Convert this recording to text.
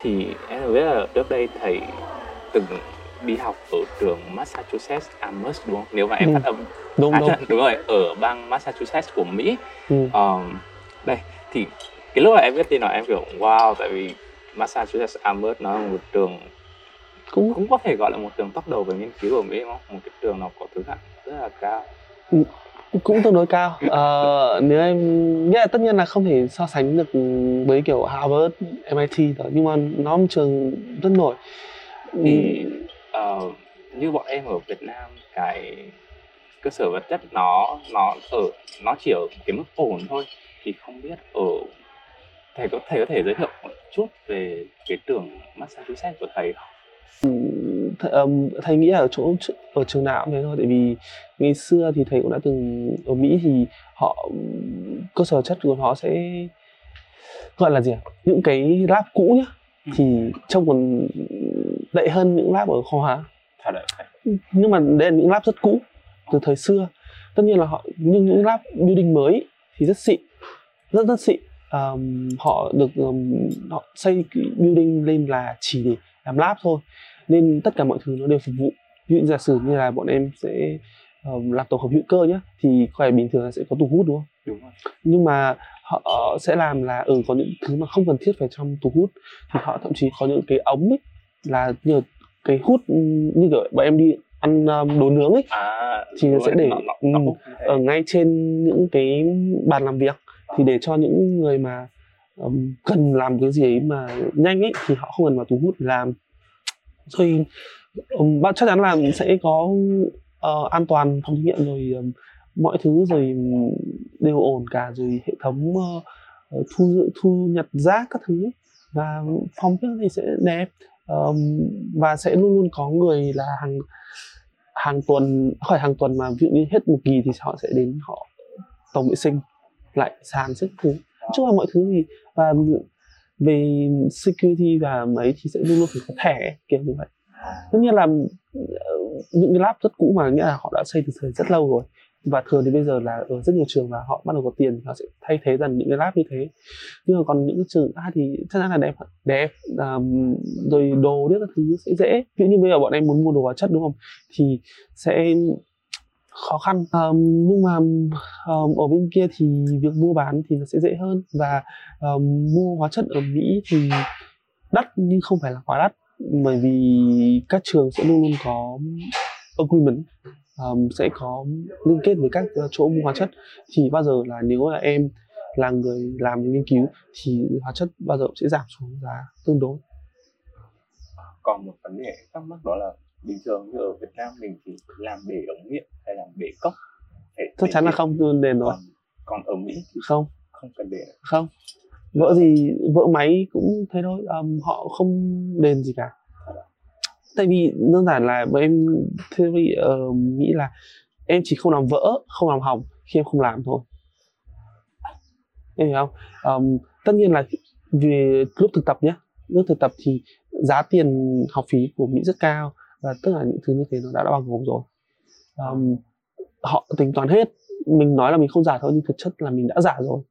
thì em được biết là trước đây thầy từng đi học ở trường Massachusetts Amherst đúng không? Nếu mà em Ừ. phát âm đúng à, đúng đúng rồi ở bang Massachusetts của Mỹ. ừ. Ờm, đây thì cái lúc mà em biết tin là em kiểu wow tại vì Massachusetts Amherst nó là một trường cũng cũng có thể gọi là một trường top đầu về nghiên cứu ở Mỹ đúng không? Một cái trường nó có thứ hạng rất là cao. Cũng tương đối cao. Ờ, nếu em nghĩa là tất nhiên là không thể so sánh được với kiểu Harvard, MIT rồi nhưng mà nó một trường rất nổi. Thì ờ, như bọn em ở Việt Nam cái cơ sở vật chất nó nó ở nó chỉ ở cái mức ổn thôi. Thì không biết ở thầy có thầy có thể giới thiệu một chút về cái trường Massachusetts của thầy không? Th- ừm, thầy nghĩ là ở chỗ ở trường nào cũng thế thôi tại vì ngày xưa thì thầy cũng đã từng ở Mỹ thì họ cơ sở chất của họ sẽ gọi là gì những cái lab cũ nhá Ừ. thì trông còn tệ hơn những lab ở khoa hóa Thật đấy thầy. nhưng mà đây là những lab rất cũ từ thời xưa tất nhiên là họ nhưng những lab building mới thì rất xịn rất rất xịn Ờm, họ được ờm, họ xây building lên là chỉ để làm lab thôi. Nên tất cả mọi thứ nó đều phục vụ. Ví dụ giả sử như là bọn em sẽ ờm, làm tổ hợp hữu cơ nhé thì có phải bình thường là sẽ có tủ hút đúng không? Đúng rồi. nhưng mà họ sẽ làm là ừ có những thứ mà không cần thiết phải trong tủ hút. Thì họ thậm chí có những cái ống ấy là như là cái hút ừm, như kiểu bọn em đi ăn um, đồ nướng ấy. À Thì nó sẽ để- nó, nó, nó ừ, như ở ngay trên những cái bàn làm việc. Thì để cho những người mà um, cần làm cái gì ấy mà nhanh ấy thì họ không cần vào thu hút để làm rồi um, bạn chắc chắn là sẽ có uh, an toàn phòng thí nghiệm rồi um, mọi thứ rồi um, đều ổn cả rồi hệ thống uh, thu thu nhặt rác các thứ ấy. và phòng bếp thì sẽ đẹp um, và sẽ luôn luôn có người là hàng hàng tuần khỏi hàng tuần mà ví dụ như hết một kỳ thì họ sẽ đến họ tổng vệ sinh lại sàn sức thứ chung là mọi thứ thì và về security và mấy thì sẽ luôn luôn phải có thẻ kiểu như vậy. Tất nhiên là ờ, những cái lab rất cũ mà nghĩa là họ đã xây từ thời rất lâu rồi. Và thường thì bây giờ là ở rất nhiều trường và họ bắt đầu có tiền thì họ sẽ thay thế dần những cái lab như thế. Nhưng mà còn những cái trường khác thì chắc chắn là đẹp đẹp um, rồi đồ biết các thứ sẽ dễ. Ví dụ như bây giờ bọn em muốn mua đồ hóa chất đúng không? Thì sẽ khó khăn. Um, nhưng mà um, ở bên kia thì việc mua bán thì nó sẽ dễ hơn. Và um, mua hóa chất ở Mỹ thì đắt nhưng không phải là quá đắt. Bởi vì các trường sẽ luôn luôn có agreement um, sẽ có liên kết với các ờ, chỗ mua hóa chất. Thì bao giờ là nếu là em là người làm nghiên cứu thì hóa chất bao giờ cũng sẽ giảm xuống giá tương đối. Còn một vấn đề thắc mắc đó là bình thường như ở Việt Nam mình thì làm bể ống nghiệm hay làm bể cốc phải chắc chắn là không đền rồi còn, còn ở Mỹ thì không. Không cần để không. Vỡ gì vỡ máy cũng thế thôi um, họ không đền gì cả. Tại vì đơn giản là em theory ở Mỹ là em chỉ không làm vỡ không làm hỏng khi em không làm thôi. Em hiểu không? Um, tất nhiên là vì lúc thực tập nhé lúc thực tập thì giá tiền học phí của Mỹ rất cao và tất cả những thứ như thế nó đã, đã bao gồm rồi. Um, họ tính toán hết mình nói là mình không giả thôi nhưng thực chất là mình đã giả rồi.